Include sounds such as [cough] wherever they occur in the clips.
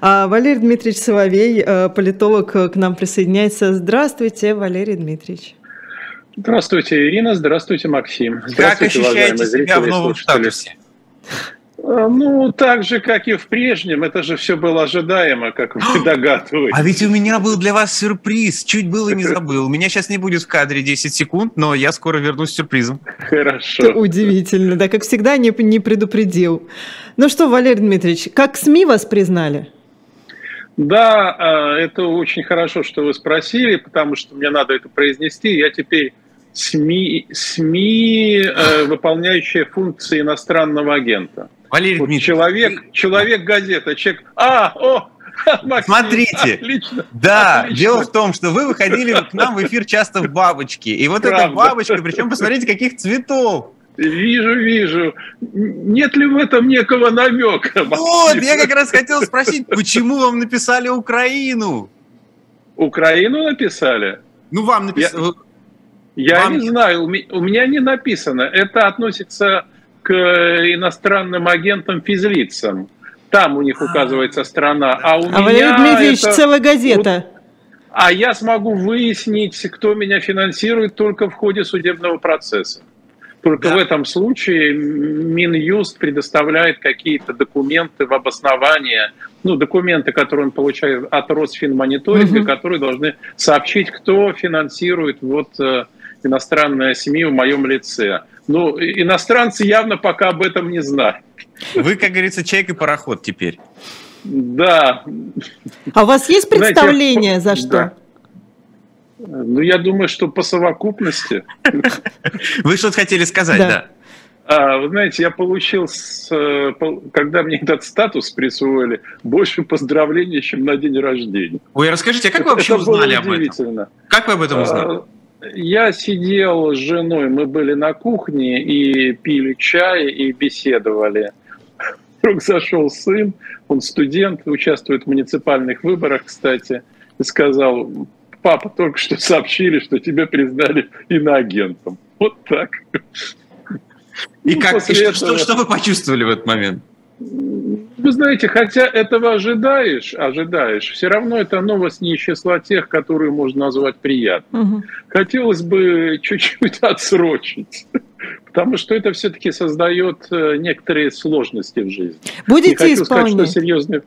А Валерий Дмитриевич Соловей, э, политолог, к нам присоединяется. Здравствуйте, Валерий Дмитриевич. Здравствуйте, Ирина. Здравствуйте, Максим. Здравствуйте, как ощущаете себя в новом статусе? А, ну, так же, как и в прежнем. Это же все было ожидаемо, как вы догадываетесь. А ведь у меня был для вас сюрприз. Чуть было не забыл. У меня сейчас не будет в кадре 10 секунд, но я скоро вернусь с сюрпризом. Хорошо. Удивительно. Да, как всегда, не, не предупредил. Ну что, Валерий Дмитриевич, как СМИ вас признали? Да, а, это очень хорошо, что вы спросили, потому что мне надо это произнести. Я теперь СМИ, СМИ э, выполняющие функции иностранного агента. Валерий вот Дмитриевич. Человек, человек газета, человек. А, о, [laughs] Максим, Смотрите, отлично, да, отлично. дело в том, что вы выходили к нам в эфир часто в бабочке, и вот Правда. эта бабочка, причем посмотрите, каких цветов. Вижу, вижу. Нет ли в этом некого намека? [laughs] Вот, я как раз хотел спросить, почему вам написали Украину? Украину написали? Ну, вам написали. Я, я вам... не знаю, у меня не написано. Это относится к иностранным агентам физлицам. Там у них а. указывается страна. А у а меня Валерий Дмитриевич, это... целая газета. А я смогу выяснить, кто меня финансирует только в ходе судебного процесса. Только да. в этом случае Минюст предоставляет какие-то документы в обоснование, ну, документы, которые он получает от Росфинмониторинга, угу. которые должны сообщить, кто финансирует вот э, иностранная семья в моем лице. Ну, иностранцы явно пока об этом не знают. Вы, как говорится, человек и пароход теперь. Да. А у вас есть представление, Знаете, за что? Да. Ну, я думаю, что по совокупности. [laughs] Вы что-то хотели сказать, да? А, вы знаете, я получил, с, э, когда мне этот статус присвоили, больше поздравлений, чем на день рождения. Ой, расскажите, а как вы вообще узнали об этом? Как вы об этом узнали? А, я сидел с женой, мы были на кухне и пили чай и беседовали. Вдруг зашел сын, он студент, участвует в муниципальных выборах, кстати, и сказал, папа, только что сообщили, что тебя признали иноагентом. Вот так. И ну, как, и что, этого... что, что вы почувствовали в этот момент? Вы знаете, хотя этого ожидаешь, ожидаешь, все равно это новость не из числа тех, которые можно назвать приятной. Угу. Хотелось бы чуть-чуть [laughs] отсрочить, потому что это все-таки создает э, некоторые сложности в жизни. Будете не хочу исполнять? сказать, что серьезные...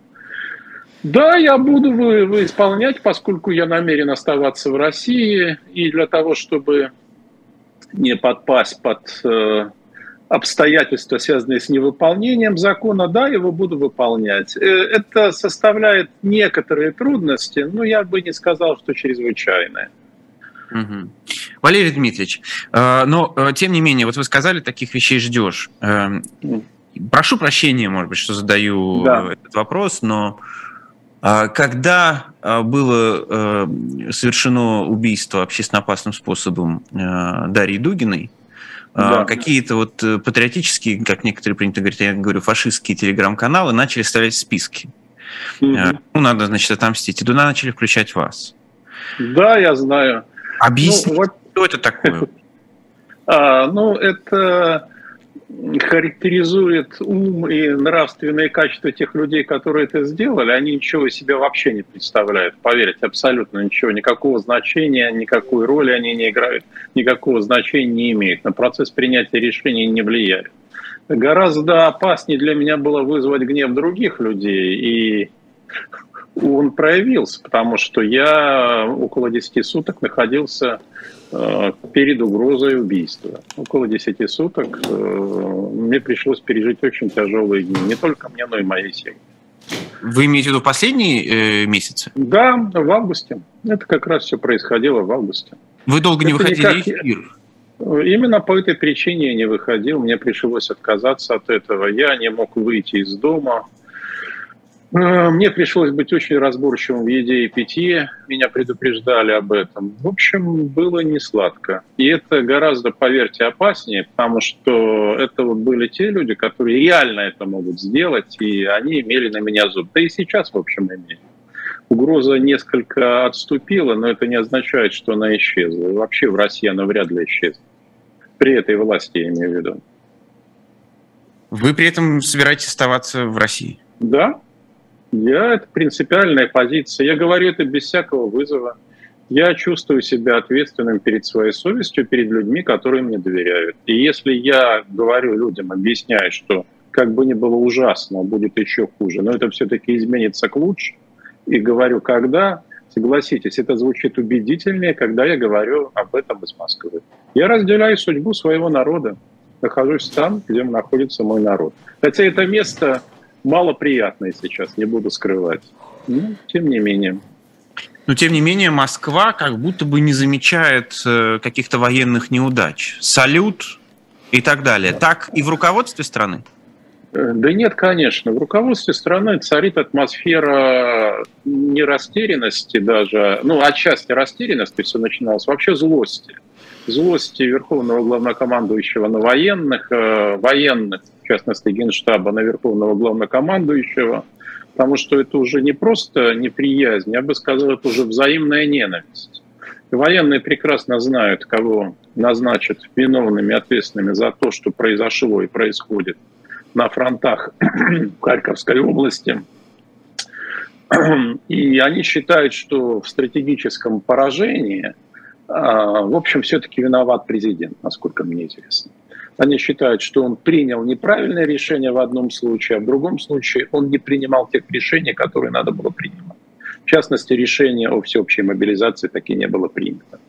Да, я буду вы, вы исполнять, поскольку я намерен оставаться в России, и для того, чтобы не подпасть под э, обстоятельства, связанные с невыполнением закона, да, его буду выполнять. Э, это составляет некоторые трудности, но я бы не сказал, что чрезвычайные. Угу. Валерий Дмитриевич, э, но э, тем не менее, вот вы сказали, таких вещей ждешь. Прошу прощения, может быть, что задаю да. этот вопрос, но когда было совершено убийство общественно опасным способом Дарьи Дугиной, да. А, какие-то вот э, патриотические, как некоторые принято говорить, я говорю, фашистские телеграм-каналы начали вставлять списки. Mm-hmm. Ну, надо, значит, отомстить. И туда начали включать вас. Да, я знаю. Объясни, ну, вот... что это такое? [laughs] А, ну, это характеризует ум и нравственные качества тех людей, которые это сделали, они ничего себе вообще не представляют, поверьте, абсолютно ничего, никакого значения, никакой роли они не играют, никакого значения не имеют, на процесс принятия решений не влияют. Гораздо опаснее для меня было вызвать гнев других людей, и он проявился, потому что я около 10 суток находился Э, перед угрозой убийства. Около 10 суток э, мне пришлось пережить очень тяжелые дни. Не только мне, но и моей семье. Вы имеете в виду последние э, месяцы? Да, в августе. Это как раз все происходило в августе. Вы долго не Это выходили никак... эфир? Именно по этой причине я не выходил. Мне пришлось отказаться от этого. Я не мог выйти из дома. Э, мне пришлось быть очень разборчивым в еде и питье, меня предупреждали об этом. В общем, было не сладко. И это гораздо, поверьте, опаснее, потому что это вот были те люди, которые реально это могут сделать, и они имели на меня зуб. Да и сейчас, в общем, имеют. Угроза несколько отступила, но это не означает, что она исчезла. Вообще в России она вряд ли исчезнет. При этой власти, я имею в виду. Вы при этом собираетесь оставаться в России? Да, Я, это принципиальная позиция. Я говорю это без всякого вызова. Я чувствую себя ответственным перед своей совестью, перед людьми, которые мне доверяют. И если я говорю людям, объясняю, что как бы ни было ужасно, будет еще хуже, но это все-таки изменится к лучшему, и говорю, когда, согласитесь, это звучит убедительнее, когда я говорю об этом из Москвы. Я разделяю судьбу своего народа, нахожусь там, где находится мой народ. Хотя это место малоприятное сейчас, не буду скрывать. Но, тем не менее. Но, тем не менее, Москва как будто бы не замечает э, каких-то военных неудач. Салют и так далее. Так и в руководстве страны? Э, да нет, конечно. В руководстве страны царит атмосфера не растерянности даже, ну, отчасти растерянности все начиналось, вообще злости. Злости Верховного Главнокомандующего на военных, э, военных, в частности, Генштаба на Верховного Главнокомандующего, потому что это уже не просто неприязнь, я бы сказал, это уже взаимная ненависть. военные прекрасно знают, кого назначат виновными, ответственными за то, что произошло и происходит – на фронтах [clears throat] Харьковской области. [clears throat] И они считают, что в стратегическом поражении, в общем, все-таки виноват президент, насколько мне известно. Они считают, что он принял неправильное решение в одном случае, а в другом случае он не принимал тех решений, которые надо было принимать. В частности, решение о всеобщей мобилизации таки не было принято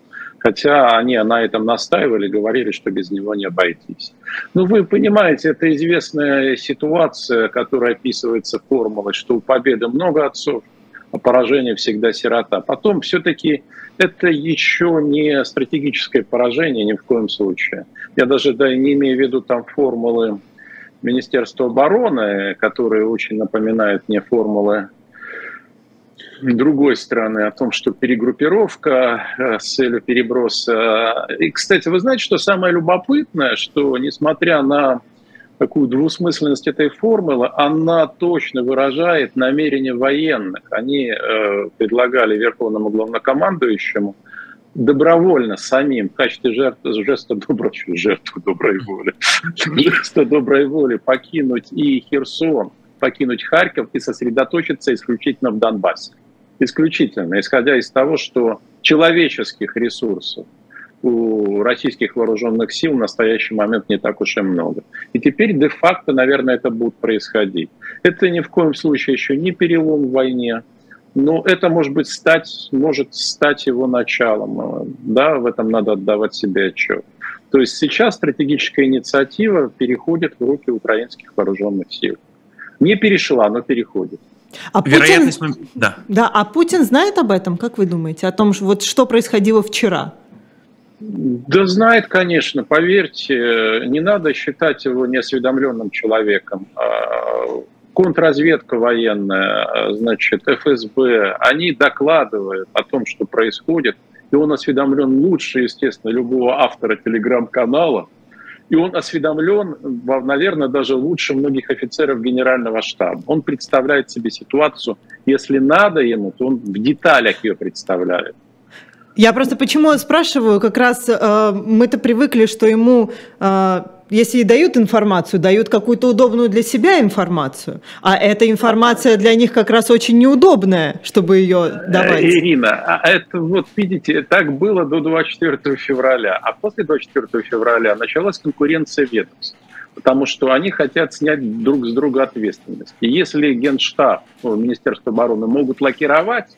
хотя они на этом настаивали, говорили, что без него не обойтись. Ну, вы понимаете, это известная ситуация, которая описывается формулой, что у победы много отцов, а поражение всегда сирота. Потом все-таки это еще не стратегическое поражение ни в коем случае. Я даже да, не имею в виду там формулы Министерства обороны, которые очень напоминают мне формулы другой стороны, о том, что перегруппировка э, с целью переброса. И, кстати, вы знаете, что самое любопытное, что несмотря на такую двусмысленность этой формулы, она точно выражает намерение военных. Они э, предлагали Верховному главнокомандующему добровольно самим в качестве жертвы, жеста доброй, жертвы доброй воли, [laughs] жеста доброй воли покинуть и Херсон, покинуть Харьков и сосредоточиться исключительно в Донбассе исключительно, исходя из того, что человеческих ресурсов у российских вооруженных сил в настоящий момент не так уж и много. И теперь де-факто, наверное, это будет происходить. Это ни в коем случае еще не перелом в войне, но это может быть стать, может стать его началом. Да, в этом надо отдавать себе отчет. То есть сейчас стратегическая инициатива переходит в руки украинских вооруженных сил. Не перешла, но переходит. А Вероятность... Путин... Да. да, а Путин знает об этом, как вы думаете, о том, вот что происходило вчера? Да знает, конечно, поверьте, не надо считать его неосведомленным человеком. А, контрразведка военная, значит, ФСБ, они докладывают о том, что происходит, и он осведомлен лучше, естественно, любого автора телеграм-канала, и он осведомлен, наверное, даже лучше многих офицеров генерального штаба. Он представляет себе ситуацию, если надо ему, то он в деталях ее представляет. Я просто почему спрашиваю, как раз э, мы-то привыкли, что ему э, если и дают информацию, дают какую-то удобную для себя информацию, а эта информация для них как раз очень неудобная, чтобы ее давать. Ирина, а это вот видите, так было до 24 февраля, а после 24 февраля началась конкуренция ведомств потому что они хотят снять друг с друга ответственность. И если Генштаб, ну, Министерство обороны могут лакировать,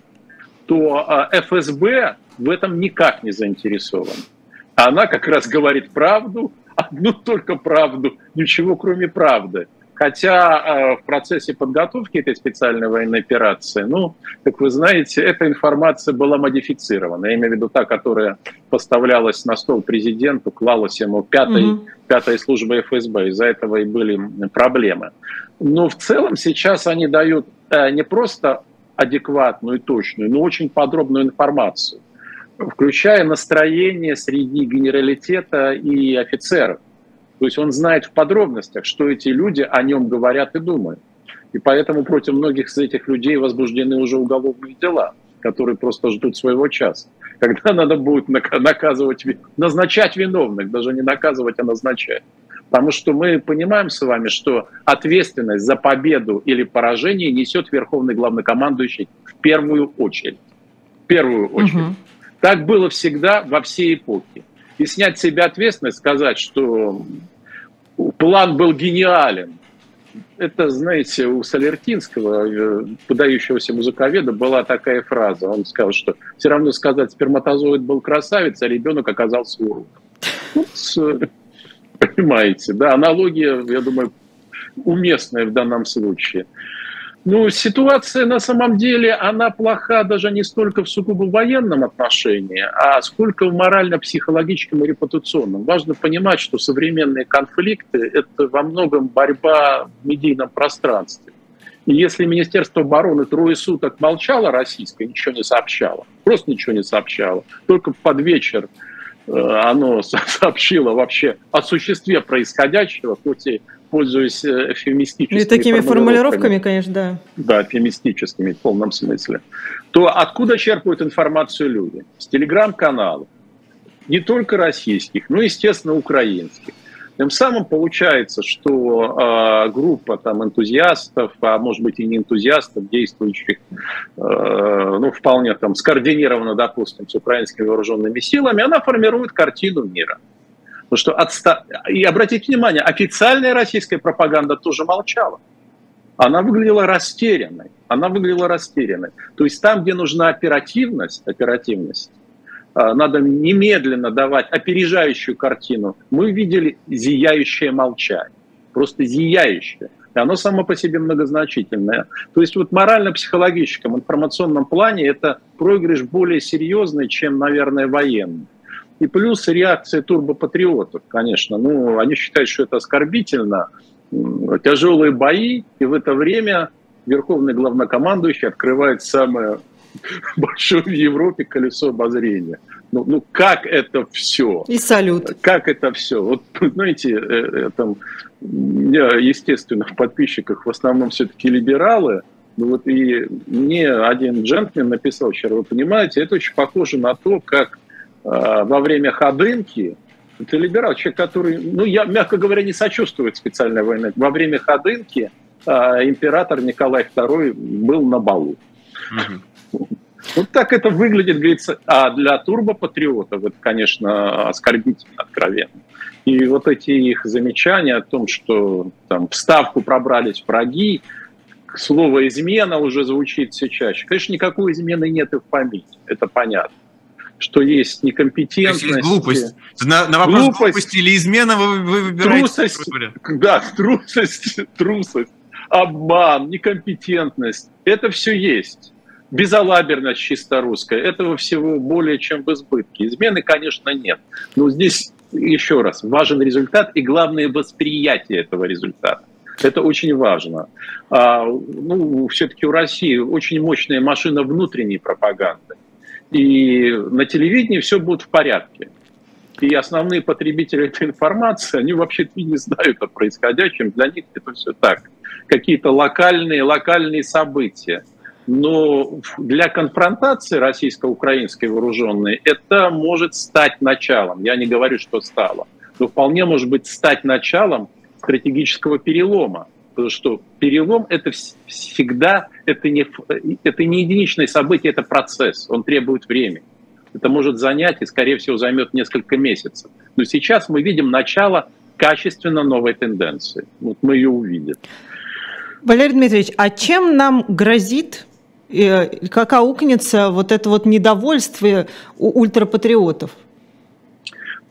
то а, ФСБ в этом никак не заинтересован. Она как раз говорит правду, [laughs] одну только правду, ничего кроме правды. Хотя э, в процессе подготовки этой специальной военной операции, ну, как вы знаете, эта информация была модифицирована. Я имею в виду та, которая поставлялась на стол президенту, клалась ему пятой, mm-hmm. пятой службой ФСБ. Из-за этого и были проблемы. Но в целом сейчас они дают э, не просто адекватную и точную, но очень подробную информацию включая настроение среди генералитета и офицеров. То есть он знает в подробностях, что эти люди о нем говорят и думают. И поэтому против многих из этих людей возбуждены уже уголовные дела, которые просто ждут своего часа. Когда надо будет наказывать, назначать виновных, даже не наказывать, а назначать. Потому что мы понимаем с вами, что ответственность за победу или поражение несет верховный главнокомандующий в первую очередь. В первую очередь. Угу. Так было всегда во всей эпохе. И снять с себя ответственность, сказать, что план был гениален, это, знаете, у Солертинского, э, подающегося музыковеда, была такая фраза. Он сказал, что все равно сказать, сперматозоид был красавец, а ребенок оказался уродом. Понимаете, да, аналогия, я думаю, уместная в данном случае. Ну, ситуация на самом деле, она плоха даже не столько в сугубо военном отношении, а сколько в морально-психологическом и репутационном. Важно понимать, что современные конфликты – это во многом борьба в медийном пространстве. И если Министерство обороны трое суток молчало российское, ничего не сообщало, просто ничего не сообщало, только под вечер оно [laughs] сообщило вообще о существе происходящего, хоть и пользуюсь э, эфемистическими И такими формулировками, конечно, да. Да, эфемистическими в полном смысле. То откуда черпают информацию люди? С телеграм-каналов. Не только российских, но, естественно, украинских. Тем самым получается, что э, группа там энтузиастов, а может быть и не энтузиастов, действующих, э, ну вполне там скоординированно, допустим, с украинскими вооруженными силами, она формирует картину мира. Потому что отста... И обратите внимание, официальная российская пропаганда тоже молчала. Она выглядела растерянной. Она выглядела растерянной. То есть там, где нужна оперативность, оперативность, надо немедленно давать опережающую картину. Мы видели зияющее молчание. Просто зияющее. И оно само по себе многозначительное. То есть вот морально-психологическом, информационном плане это проигрыш более серьезный, чем, наверное, военный. И плюс реакция турбопатриотов, конечно. Ну, они считают, что это оскорбительно. Тяжелые бои, и в это время верховный главнокомандующий открывает самое [laughs] большое в Европе колесо обозрения. Ну, ну как это все? И салют. Как это все? Вот, [laughs] знаете, э, э, там, я, естественно, в подписчиках в основном все-таки либералы, ну вот и мне один джентльмен написал вчера, вы понимаете, это очень похоже на то, как Э, во время ходынки, это либерал, человек, который, ну, я, мягко говоря, не сочувствует специальной войны. Во время ходынки э, император Николай II был на балу. Угу. Вот так это выглядит, говорится. А для турбопатриотов это, конечно, оскорбительно, откровенно. И вот эти их замечания о том, что там в ставку пробрались враги, слово «измена» уже звучит все чаще. Конечно, никакой измены нет и в памяти, это понятно что есть некомпетентность. есть глупость. На, на вопрос глупость, глупости или измена вы, вы выбираете? Трусость, да, [laughs] трусость, трусость, обман, некомпетентность. Это все есть. Безалаберность чисто русская. Этого всего более чем в избытке. Измены, конечно, нет. Но здесь, еще раз, важен результат и главное восприятие этого результата. Это очень важно. А, ну, все-таки у России очень мощная машина внутренней пропаганды и на телевидении все будет в порядке. И основные потребители этой информации, они вообще не знают о происходящем. Для них это все так. Какие-то локальные, локальные события. Но для конфронтации российско-украинской вооруженной это может стать началом. Я не говорю, что стало. Но вполне может быть стать началом стратегического перелома Потому что перелом это всегда, это не, это не единичное событие, это процесс, он требует времени. Это может занять и, скорее всего, займет несколько месяцев. Но сейчас мы видим начало качественно новой тенденции. Вот мы ее увидим. Валерий Дмитриевич, а чем нам грозит как аукнется вот это вот недовольствие у ультрапатриотов?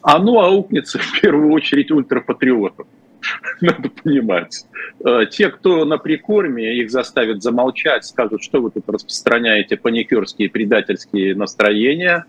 Оно аукнется в первую очередь ультрапатриотов. [laughs] надо понимать. Э, те, кто на прикорме, их заставят замолчать, скажут, что вы тут распространяете паникерские предательские настроения,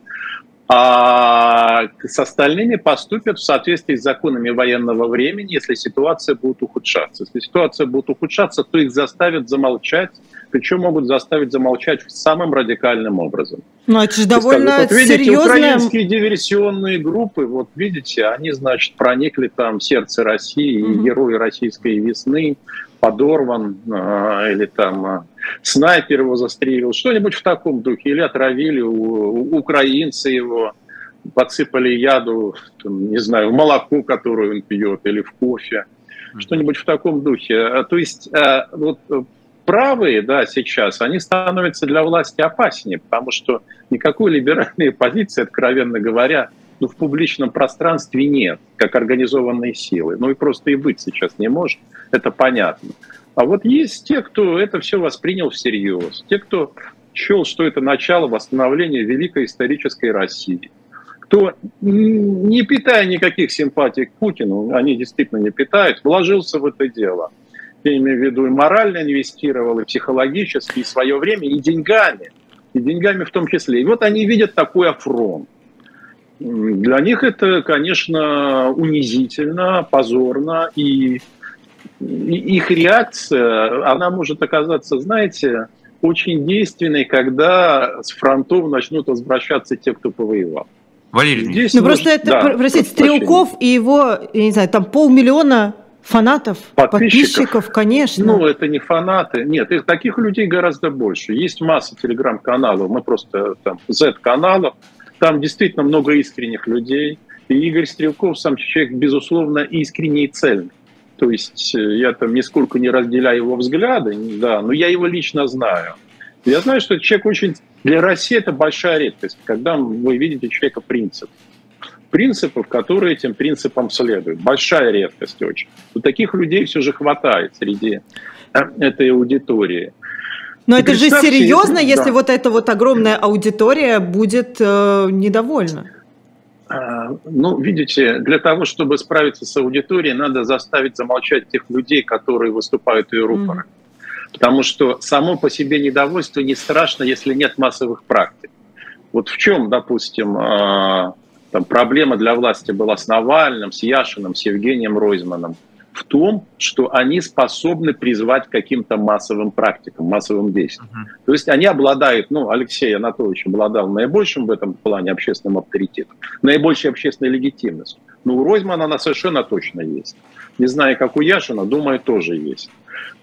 а с остальными поступят в соответствии с законами военного времени, если ситуация будет ухудшаться. Если ситуация будет ухудшаться, то их заставят замолчать, причем могут заставить замолчать самым радикальным образом. Ну, это же довольно скажут, вот видите, серьезная... украинские диверсионные группы, вот видите, они, значит, проникли там в сердце России, угу. герои российской весны, подорван, э, или там э, снайпер его застрелил, что-нибудь в таком духе, или отравили у, у, украинцы его. подсыпали яду, там, не знаю, в молоко, которое он пьет, или в кофе, что-нибудь в таком духе. А, то есть а, вот правые, да, сейчас, они становятся для власти опаснее, потому что никакой либеральной [laughs] позиции, откровенно говоря, ну, в публичном пространстве нет, как организованной силы. Ну и просто и быть сейчас не может, это понятно. А вот есть те, кто это все воспринял всерьез, те, кто счел, что это начало восстановления великой исторической России, кто, не питая никаких симпатий к Путину, они действительно не питают, вложился в это дело. Я имею в виду и морально инвестировал, и психологически, и свое время, и деньгами, и деньгами в том числе. И вот они видят такой афронт. Для них это, конечно, унизительно, позорно, и, их реакция, она может оказаться, знаете, очень действенной, когда с фронтов начнут возвращаться те, кто повоевал. Валерий, Здесь ну может, просто это, да, простите, Стрелков и его, я не знаю, там полмиллиона фанатов, подписчиков, подписчиков, конечно. Ну, это не фанаты. Нет, их, таких людей гораздо больше. Есть масса телеграм-каналов, мы просто там Z-каналов, там действительно много искренних людей. И Игорь Стрелков сам человек, безусловно, искренний и цельный. То есть э, я там нисколько не разделяю его взгляды, да, но я его лично знаю. Я знаю, что человек очень... Для России это большая редкость, когда вы видите человека принцип. Принципов, которые этим принципам следуют. Большая редкость очень. Но таких людей все же хватает среди э, этой аудитории. Но это же серьезно, если да. вот эта вот огромная аудитория будет э, недовольна. А, ну, видите, для того, чтобы справиться с аудиторией, надо заставить замолчать тех людей, которые выступают ее рупоры. Mm. Потому что само по себе недовольство не страшно, если нет массовых практик. Вот в чем, допустим, а, там, проблема для власти была с Навальным, с Яшиным, с Евгением Ройзманом – в том, что они способны призвать к каким-то массовым практикам, массовым действиям. Uh-huh. То есть они обладают, ну, Алексей Анатольевич обладал наибольшим в этом плане общественным авторитетом, наибольшей общественной легитимностью. Но у Ройзмана она совершенно точно есть. Не знаю, как у Яшина, думаю, тоже есть.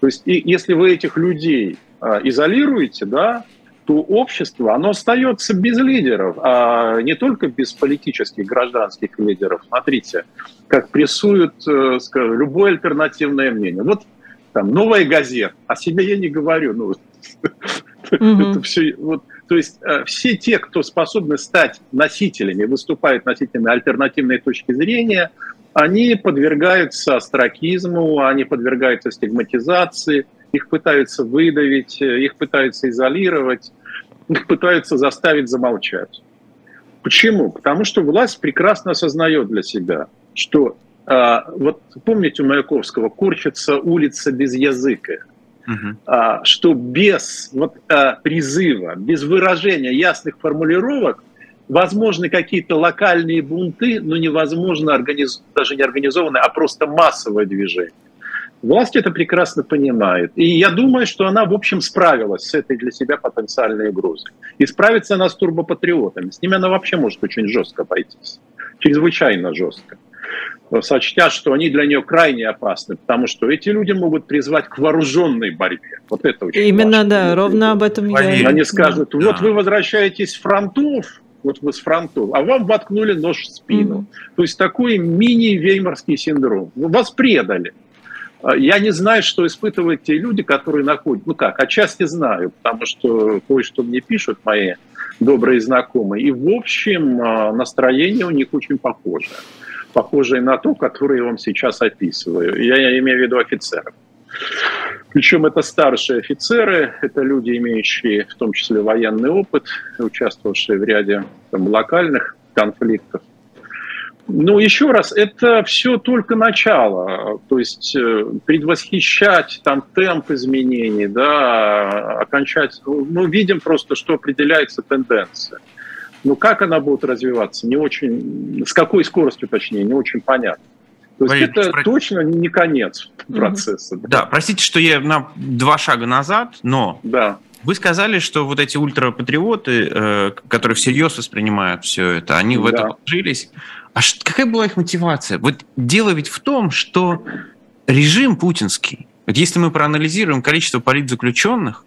То есть и если вы этих людей а, изолируете, да, то общество, оно остается без лидеров, а не только без политических, гражданских лидеров. Смотрите, как прессуют э, скажем, любое альтернативное мнение. Вот там новая газета, о себе я не говорю. Ну, mm-hmm. это все, вот, то есть э, все те, кто способны стать носителями, выступают носителями альтернативной точки зрения, они подвергаются астракизму, они подвергаются стигматизации, их пытаются выдавить, э, их пытаются изолировать, их пытаются заставить замолчать. Почему? Потому что власть прекрасно осознает для себя, что а, вот помните у Маяковского «Корчится улица без языка», угу. а, что без вот, а, призыва, без выражения ясных формулировок возможны какие-то локальные бунты, но невозможно организ... даже не организованное, а просто массовое движение. Власть это прекрасно понимает. И я думаю, что она, в общем, справилась с этой для себя потенциальной угрозой. И справится она с турбопатриотами. С ними она вообще может очень жестко пойти, Чрезвычайно жестко. Сочтя, что они для нее крайне опасны, потому что эти люди могут призвать к вооруженной борьбе. Вот это очень Именно, важно. да, ровно об этом я Они скажут, да. вот вы возвращаетесь с фронтов, вот вы с фронтов, а вам воткнули нож в спину. Mm-hmm. То есть такой мини-веймарский синдром. Вас предали. А, я не знаю, что испытывают те люди, которые находят, ну как, отчасти знаю, потому что кое-что мне пишут мои добрые знакомые. И в общем а, настроение у них очень похоже. Похожее на то, которое я вам сейчас описываю. Я имею в виду офицеров. Причем это старшие офицеры, это люди, имеющие в том числе военный опыт, участвовавшие в ряде там, локальных конфликтов. Ну, еще раз, это все только начало. То есть э, предвосхищать там темп изменений, да, окончать. Мы видим просто, что определяется тенденция. Ну, как она будет развиваться, не очень, с какой скоростью, точнее, не очень понятно. То есть Валерий, это про... точно не конец процесса. Да. да, простите, что я на два шага назад, но да. Вы сказали, что вот эти ультрапатриоты, э, которые всерьез воспринимают все это, они в да. это вложились. А какая была их мотивация? Вот дело ведь в том, что режим путинский, вот если мы проанализируем количество политзаключенных,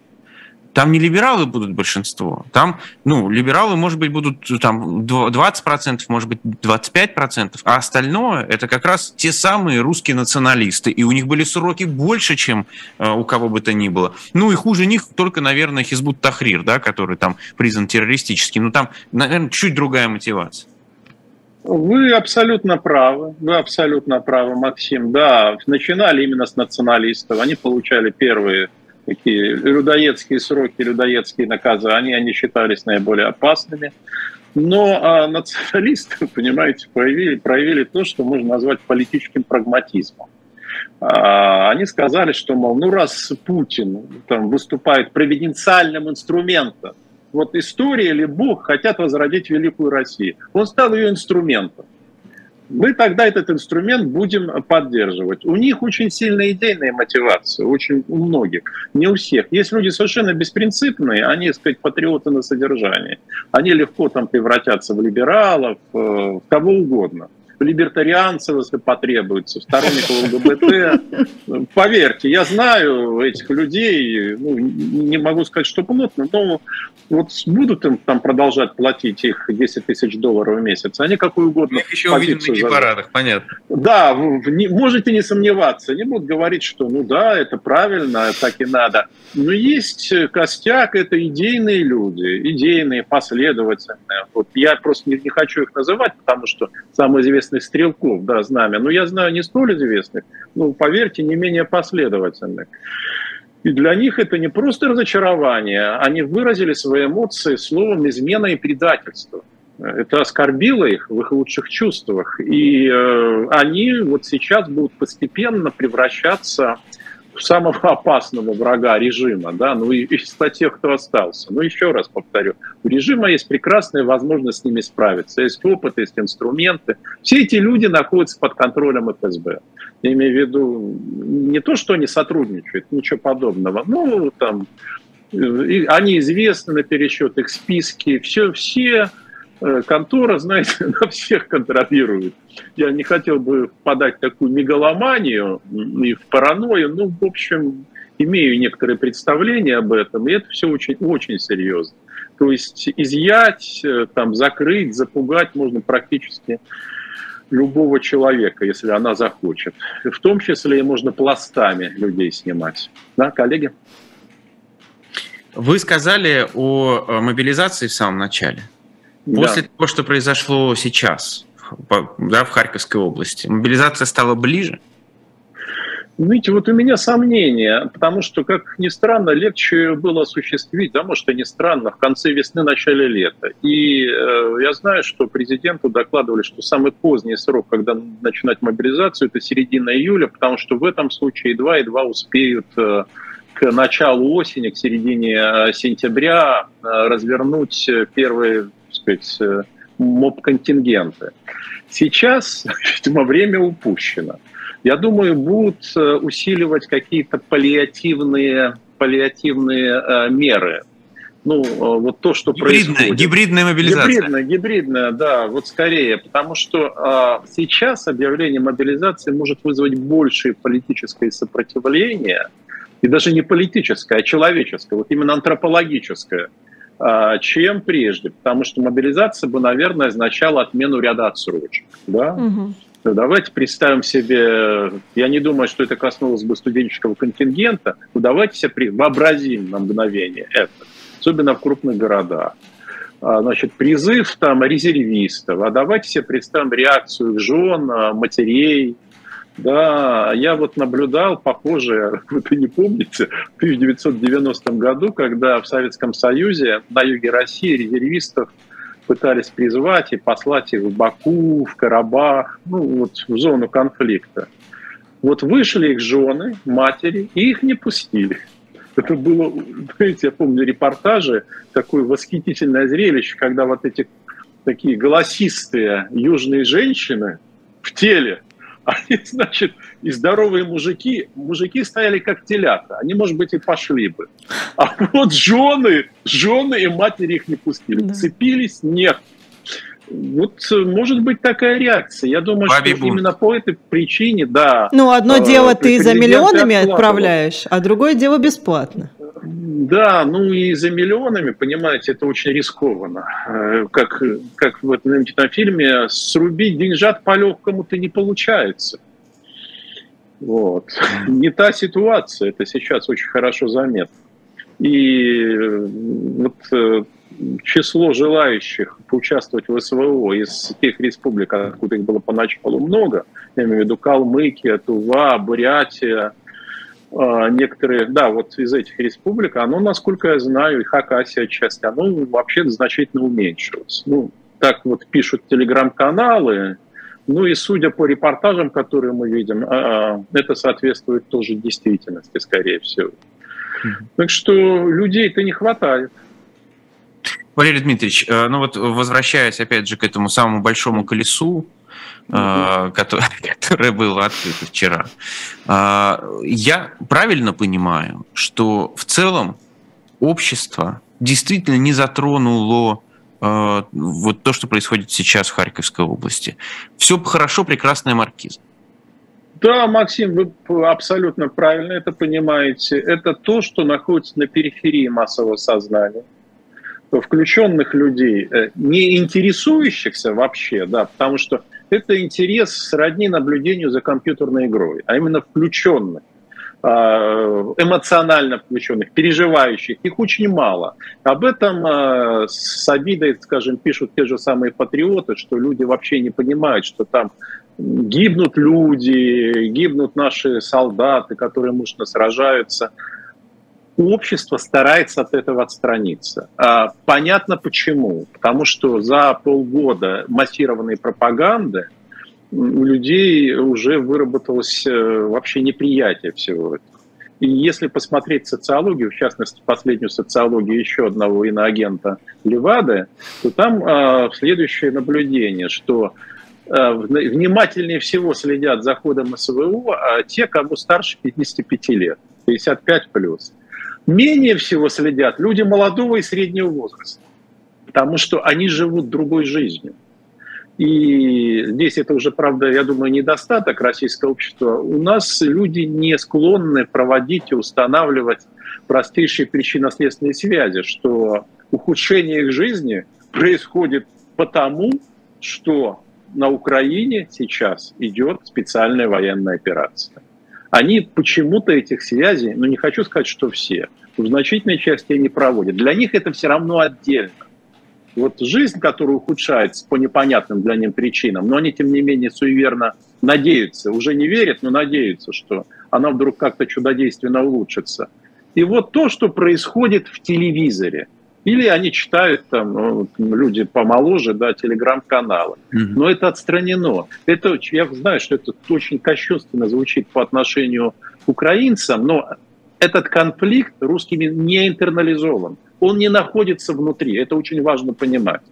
там не либералы будут большинство. Там, ну, либералы, может быть, будут там 20%, может быть, 25%, а остальное это как раз те самые русские националисты. И у них были сроки больше, чем э, у кого бы то ни было. Ну, и хуже них только, наверное, Хизбут Тахрир, да, который там признан террористическим. Ну, там, наверное, чуть другая мотивация. Вы абсолютно правы, вы абсолютно правы, Максим. Да, начинали именно с националистов. Они получали первые такие людоедские сроки, людоедские наказания, они считались наиболее опасными. Но а, националисты, [laughs] понимаете, проявили, проявили то, что можно назвать политическим прагматизмом. А, они сказали, что, мол, ну раз Путин там, выступает провиденциальным инструментом, вот история или Бог хотят возродить великую Россию, он стал ее инструментом мы тогда этот инструмент будем поддерживать. У них очень сильная идейная мотивация, очень у многих, не у всех. Есть люди совершенно беспринципные, они, так сказать, патриоты на содержании. Они легко там превратятся в либералов, э, в кого угодно либертарианцев, если потребуется, сторонников ЛГБТ. Поверьте, я знаю этих людей, ну, не могу сказать, что плотно, но вот будут им там продолжать платить их 10 тысяч долларов в месяц, они какую угодно Мы еще увидим на парадах, понятно. Да, не, можете не сомневаться, они будут говорить, что ну да, это правильно, так и надо. Но есть костяк, это идейные люди, идейные, последовательные. Вот я просто не, не хочу их называть, потому что самый известный известных стрелков, да, знамя, но я знаю не столь известных, но, поверьте, не менее последовательных. И для них это не просто разочарование, они выразили свои эмоции словом измена и предательство. Это оскорбило их в их лучших чувствах. И э, они вот сейчас будут постепенно превращаться самого опасного врага режима, да, ну и из тех, кто остался. Ну еще раз повторю, у режима есть прекрасная возможность с ними справиться, есть опыт, есть инструменты. Все эти люди находятся под контролем ФСБ. Я имею в виду не то, что они сотрудничают, ничего подобного. Ну, там, они известны на пересчет, их списки, все, все контора, знаете, [laughs] на всех контролирует. Я не хотел бы подать такую мегаломанию и в паранойю, ну, в общем, имею некоторые представления об этом, и это все очень, очень серьезно. То есть изъять, э, там, закрыть, запугать можно практически любого человека, если она захочет. В том числе и можно пластами людей снимать. Да, коллеги? Вы сказали о э, мобилизации в самом начале. После да. того, что произошло сейчас да, в Харьковской области, мобилизация стала ближе? Видите, вот у меня сомнения, потому что, как ни странно, легче было осуществить, да, может, и не странно, в конце весны, начале лета. И э, я знаю, что президенту докладывали, что самый поздний срок, когда начинать мобилизацию, это середина июля, потому что в этом случае едва-едва успеют э, к началу осени, к середине э, сентября э, развернуть первые сказать, э, моб-контингенты. Сейчас, [laughs] видимо, время упущено. Я думаю, будут э, усиливать какие-то паллиативные, паллиативные э, меры. Ну, вот то, что гибридная, происходит. Гибридная мобилизация. Гибридная, гибридная, да, вот скорее. Потому что э, сейчас объявление мобилизации может вызвать большее политическое сопротивление, и даже не политическое, а человеческое, вот именно антропологическое. А, чем прежде, потому что мобилизация бы, наверное, означала отмену ряда отсрочек. Да? Угу. Давайте представим себе, я не думаю, что это коснулось бы студенческого контингента, но давайте себе вообразим на мгновение это, особенно в крупных городах. А, значит, призыв там резервистов, а давайте себе представим реакцию жен, матерей, да, я вот наблюдал похожее, [laughs] вы не помните, в 1990 году, когда в Советском Союзе на юге России резервистов пытались призвать и послать их в Баку, в Карабах, ну вот в зону конфликта. Вот вышли их жены, матери, и их не пустили. Это было, знаете, я помню репортажи, такое восхитительное зрелище, когда вот эти такие голосистые южные женщины в теле они, значит, и здоровые мужики, мужики стояли как телята, они, может быть, и пошли бы. А вот жены, жены и матери их не пустили. Да. Цепились, нет. Вот может быть такая реакция. Я думаю, Баби что бунт. именно по этой причине, да. Ну, одно э, дело ты за миллионами отправляешь, а другое дело бесплатно. Да, ну и за миллионами, понимаете, это очень рискованно. Э, как, как в этом фильме, срубить деньжат по-легкому-то не получается. Вот. Не та ситуация, это сейчас очень хорошо заметно. И э, вот э, число желающих поучаствовать в СВО из тех республик, откуда их было поначалу много, я имею в виду Калмыкия, Тува, Бурятия, некоторые, да, вот из этих республик, оно, насколько я знаю, и Хакасия часть, оно вообще значительно уменьшилось. Ну, так вот пишут телеграм-каналы, ну и судя по репортажам, которые мы видим, а, а, это соответствует тоже действительности, скорее всего. Так что людей-то не хватает. Валерий Дмитриевич, э, ну вот возвращаясь опять же к этому самому большому колесу, mm [laughs] которое было открыто вчера, э, я правильно понимаю, что в целом общество действительно не затронуло вот то, что происходит сейчас в Харьковской области. Все хорошо, прекрасная маркиза. Да, Максим, вы абсолютно правильно это понимаете. Это то, что находится на периферии массового сознания включенных людей, э, не интересующихся вообще, да, потому что это интерес сродни наблюдению за компьютерной игрой, а именно включенных а, эмоционально включенных, переживающих, их очень мало. Об этом а, с обидой, скажем, пишут те же самые патриоты, что люди вообще не понимают, что там гибнут люди, гибнут наши солдаты, которые мужно сражаются. Общество старается от этого отстраниться. А, понятно почему. Потому что за полгода массированной пропаганды у людей уже выработалось э, вообще неприятие всего этого. И если посмотреть социологию, в частности, последнюю социологию еще одного иноагента Левады, то там э, следующее наблюдение, что Э, внимательнее всего следят за ходом СВО те, кому старше 55 лет, 55 плюс. Менее всего следят люди молодого и среднего возраста, потому что они живут другой жизнью. И здесь это уже, правда, я думаю, недостаток российского общества. У нас люди не склонны проводить и устанавливать простейшие причинно-следственные связи, что ухудшение их жизни происходит потому, что на Украине сейчас идет специальная военная операция. Они почему-то этих связей, ну не хочу сказать, что все, в значительной части не проводят. Для них это все равно отдельно. Вот жизнь, которая ухудшается по непонятным для них причинам, но они, тем не менее, суеверно надеются, уже не верят, но надеются, что она вдруг как-то чудодейственно улучшится. И вот то, что происходит в телевизоре – или они читают там ну, люди помоложе, да, телеграм-каналы. Но это отстранено. Это, я знаю, что это очень кощунственно звучит по отношению к украинцам, но этот конфликт русскими не интернализован. Он не находится внутри. Это очень важно понимать.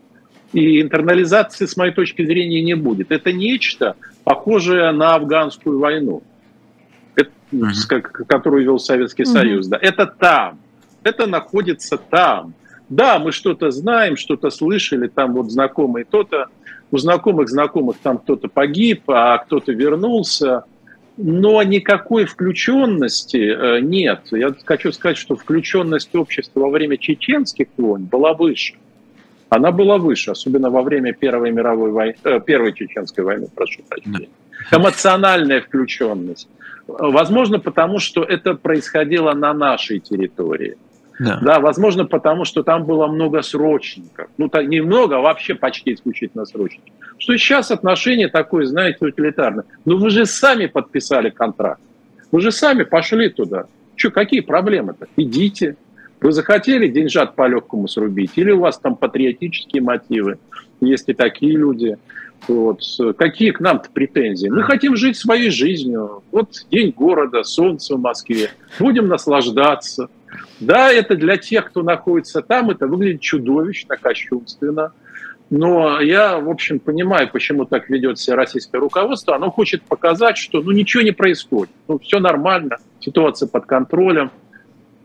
И интернализации, с моей точки зрения, не будет. Это нечто похожее на афганскую войну, mm-hmm. которую вел Советский mm-hmm. Союз. Да. Это там. Это находится там. Да, мы что-то знаем, что-то слышали, там вот знакомый кто-то, у знакомых знакомых там кто-то погиб, а кто-то вернулся, но никакой включенности э, нет. Я хочу сказать, что включенность общества во время чеченских войн была выше. Она была выше, особенно во время Первой мировой войны, э, Первой чеченской войны, прошу прощения. Эмоциональная включенность. Возможно, потому что это происходило на нашей территории. Да. да, возможно, потому что там было много срочников. Ну, так немного, а вообще почти исключительно срочников. Что сейчас отношение такое, знаете, утилитарное. Но вы же сами подписали контракт. Вы же сами пошли туда. Что, какие проблемы-то? Идите. Вы захотели деньжат по-легкому срубить? Или у вас там патриотические мотивы? Есть и такие люди. Вот. Какие к нам-то претензии? Мы хотим жить своей жизнью. Вот день города, солнце в Москве. Будем наслаждаться. Да, это для тех, кто находится там, это выглядит чудовищно, кощунственно. Но я, в общем, понимаю, почему так ведет себя российское руководство. Оно хочет показать, что ну, ничего не происходит. Ну, все нормально, ситуация под контролем.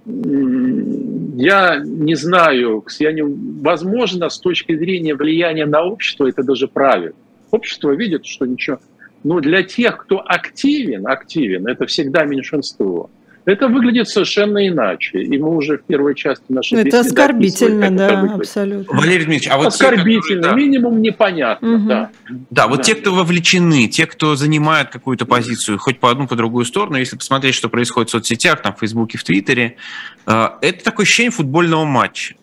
Я не знаю, я не, возможно, с точки зрения влияния на общество это даже правильно. Общество видит, что ничего. Но для тех, кто активен, активен, это всегда меньшинство. Это выглядит совершенно иначе. И мы уже в первой части нашей Это беседы оскорбительно, да, это абсолютно. Валерий Дмитриевич, а вот оскорбительно, те, которые, минимум непонятно, угу. да. Да, вот да. те, кто вовлечены, те, кто занимают какую-то позицию, хоть по одну, по другую сторону, если посмотреть, что происходит в соцсетях, там, в Фейсбуке, в Твиттере, э, это такое ощущение футбольного матча.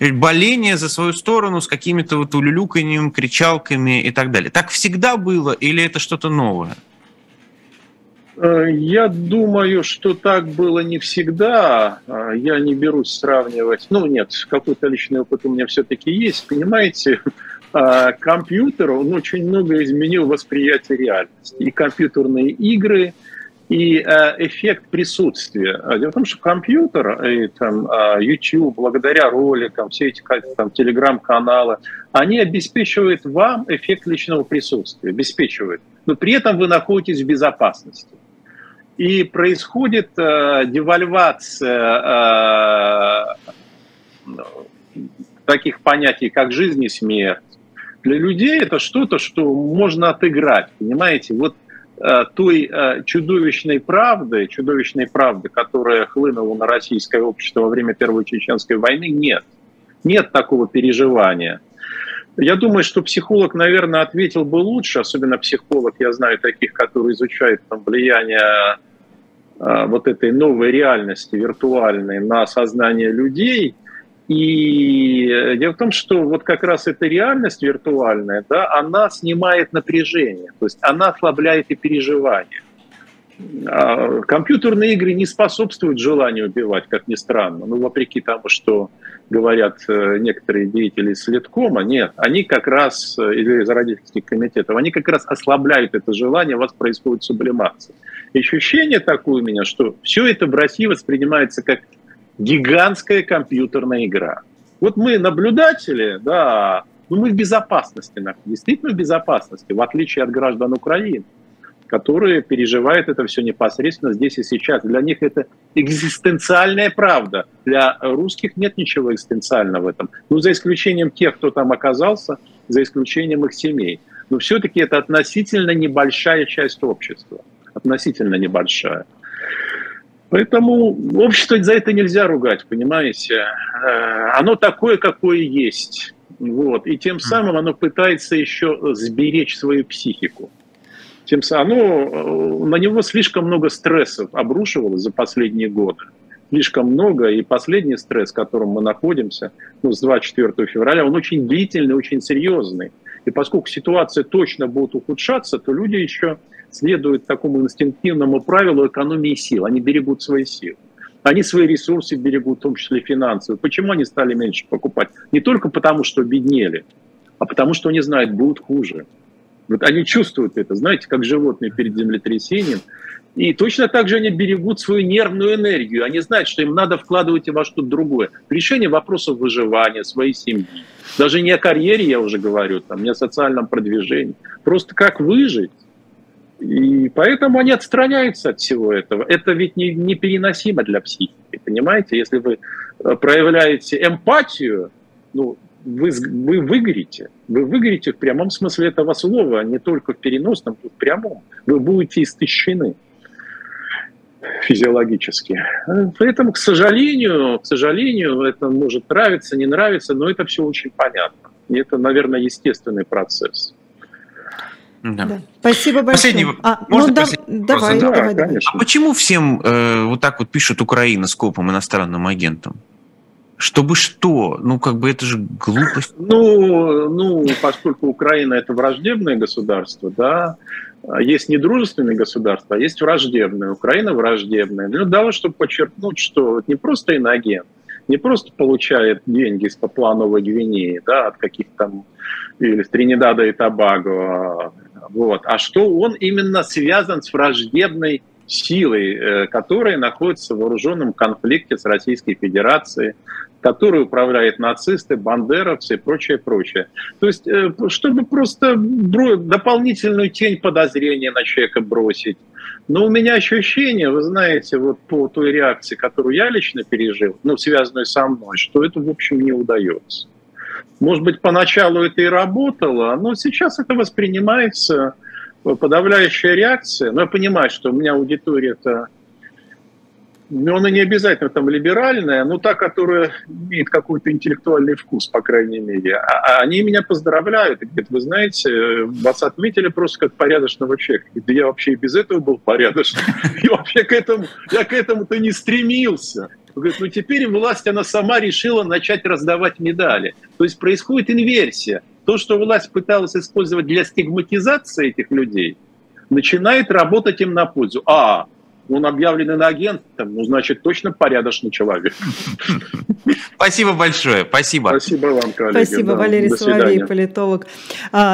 Боление за свою сторону с какими-то вот улюлюканьем, кричалками и так далее. Так всегда было или это что-то новое? Э, я думаю, что так было не всегда. А, я не берусь сравнивать. Ну, нет, какой-то личный опыт у меня все-таки есть. Понимаете, [laughs] а, компьютер, он очень много изменил восприятие реальности. И компьютерные игры, и а, эффект присутствия. Дело в том, что компьютер, и, там, YouTube, благодаря роликам, все эти там, телеграм-каналы, они обеспечивают вам эффект личного присутствия, обеспечивают. Но при этом вы находитесь в безопасности и происходит э, девальвация э, таких понятий, как жизнь и смерть. Для людей это что-то, что можно отыграть, понимаете? Вот э, той э, чудовищной правды, чудовищной правды, которая хлынула на российское общество во время Первой Чеченской войны, нет. Нет такого переживания. Я думаю, что психолог, наверное, ответил бы лучше, особенно психолог, я знаю таких, которые изучают там, влияние а, вот этой новой реальности виртуальной на сознание людей. И дело в том, что вот как раз эта реальность виртуальная, да, она снимает напряжение, то есть она ослабляет и переживания. А компьютерные игры не способствуют желанию убивать, как ни странно. Ну, вопреки тому, что говорят э, некоторые деятели следкома, нет, они как раз, э, или из родительских комитетов, они как раз ослабляют это желание, у вас происходит сублимация. Ощущение такое у меня, что все это в России воспринимается как гигантская компьютерная игра. Вот мы наблюдатели, да, но мы в безопасности, действительно в безопасности, в отличие от граждан Украины которые переживают это все непосредственно здесь и сейчас. Для них это экзистенциальная правда. Для русских нет ничего экзистенциального в этом. Ну, за исключением тех, кто там оказался, за исключением их семей. Но все-таки это относительно небольшая часть общества. Относительно небольшая. Поэтому общество за это нельзя ругать, понимаете? Э, оно такое, какое есть. Вот. И тем самым оно пытается еще сберечь свою психику тем самым ну, на него слишком много стрессов обрушивалось за последние годы. Слишком много, и последний стресс, в котором мы находимся, ну, с 24 февраля, он очень длительный, очень серьезный. И поскольку ситуация точно будет ухудшаться, то люди еще следуют такому инстинктивному правилу экономии сил. Они берегут свои силы. Они свои ресурсы берегут, в том числе финансовые. Почему они стали меньше покупать? Не только потому, что беднели, а потому, что они знают, будет хуже. Вот они чувствуют это, знаете, как животные перед землетрясением. И точно так же они берегут свою нервную энергию. Они знают, что им надо вкладывать во что-то другое. Решение вопросов выживания, своей семьи. Даже не о карьере я уже говорю, там, не о социальном продвижении. Просто как выжить. И поэтому они отстраняются от всего этого. Это ведь не, непереносимо для психики, понимаете? Если вы э, проявляете эмпатию, ну, вы, вы выгорите. Вы выгорите в прямом смысле этого слова, а не только в переносном, в прямом. Вы будете истощены физиологически. Поэтому, к сожалению, к сожалению, это может нравиться, не нравиться, но это все очень понятно. И это, наверное, естественный процесс. Да. Да. Спасибо большое. Последний, а, можно ну, да, давай, да, давай, давай. А почему всем э, вот так вот пишут Украина скопом иностранным агентам? Чтобы что? Ну, как бы это же глупость. Ну, ну, поскольку Украина это враждебное государство, да, есть недружественные государства, а есть враждебные. Украина враждебная. Для того, чтобы подчеркнуть, что не просто иногент, не просто получает деньги из Папуа Новой Гвинеи, да, от каких-то там, или с Тринидада и Тобаго, вот, а что он именно связан с враждебной силой, э, которая находится в вооруженном конфликте с Российской Федерацией, которой управляют нацисты, бандеровцы и прочее, прочее. То есть, э, чтобы просто дополнительную тень подозрения на человека бросить. Но у меня ощущение, вы знаете, вот по той реакции, которую я лично пережил, ну, связанную со мной, что это, в общем, не удается. Может быть, поначалу это и работало, но сейчас это воспринимается подавляющая реакция. Но я понимаю, что у меня аудитория это ну, она не обязательно там либеральная, но та, которая имеет какой-то интеллектуальный вкус, по крайней мере. А, а они меня поздравляют. И говорят, вы знаете, вас отметили просто как порядочного человека. Да я вообще и без этого был порядочным. И вообще к этому, я к этому-то не стремился. Говорит, ну теперь власть, она сама решила начать раздавать медали. То есть происходит инверсия. То, что власть пыталась использовать для стигматизации этих людей, начинает работать им на пользу. А, он объявлен иноагентом, ну, значит, точно порядочный человек. Спасибо большое. Спасибо. Спасибо вам, коллеги. Спасибо, Валерий Соловей, политолог. А,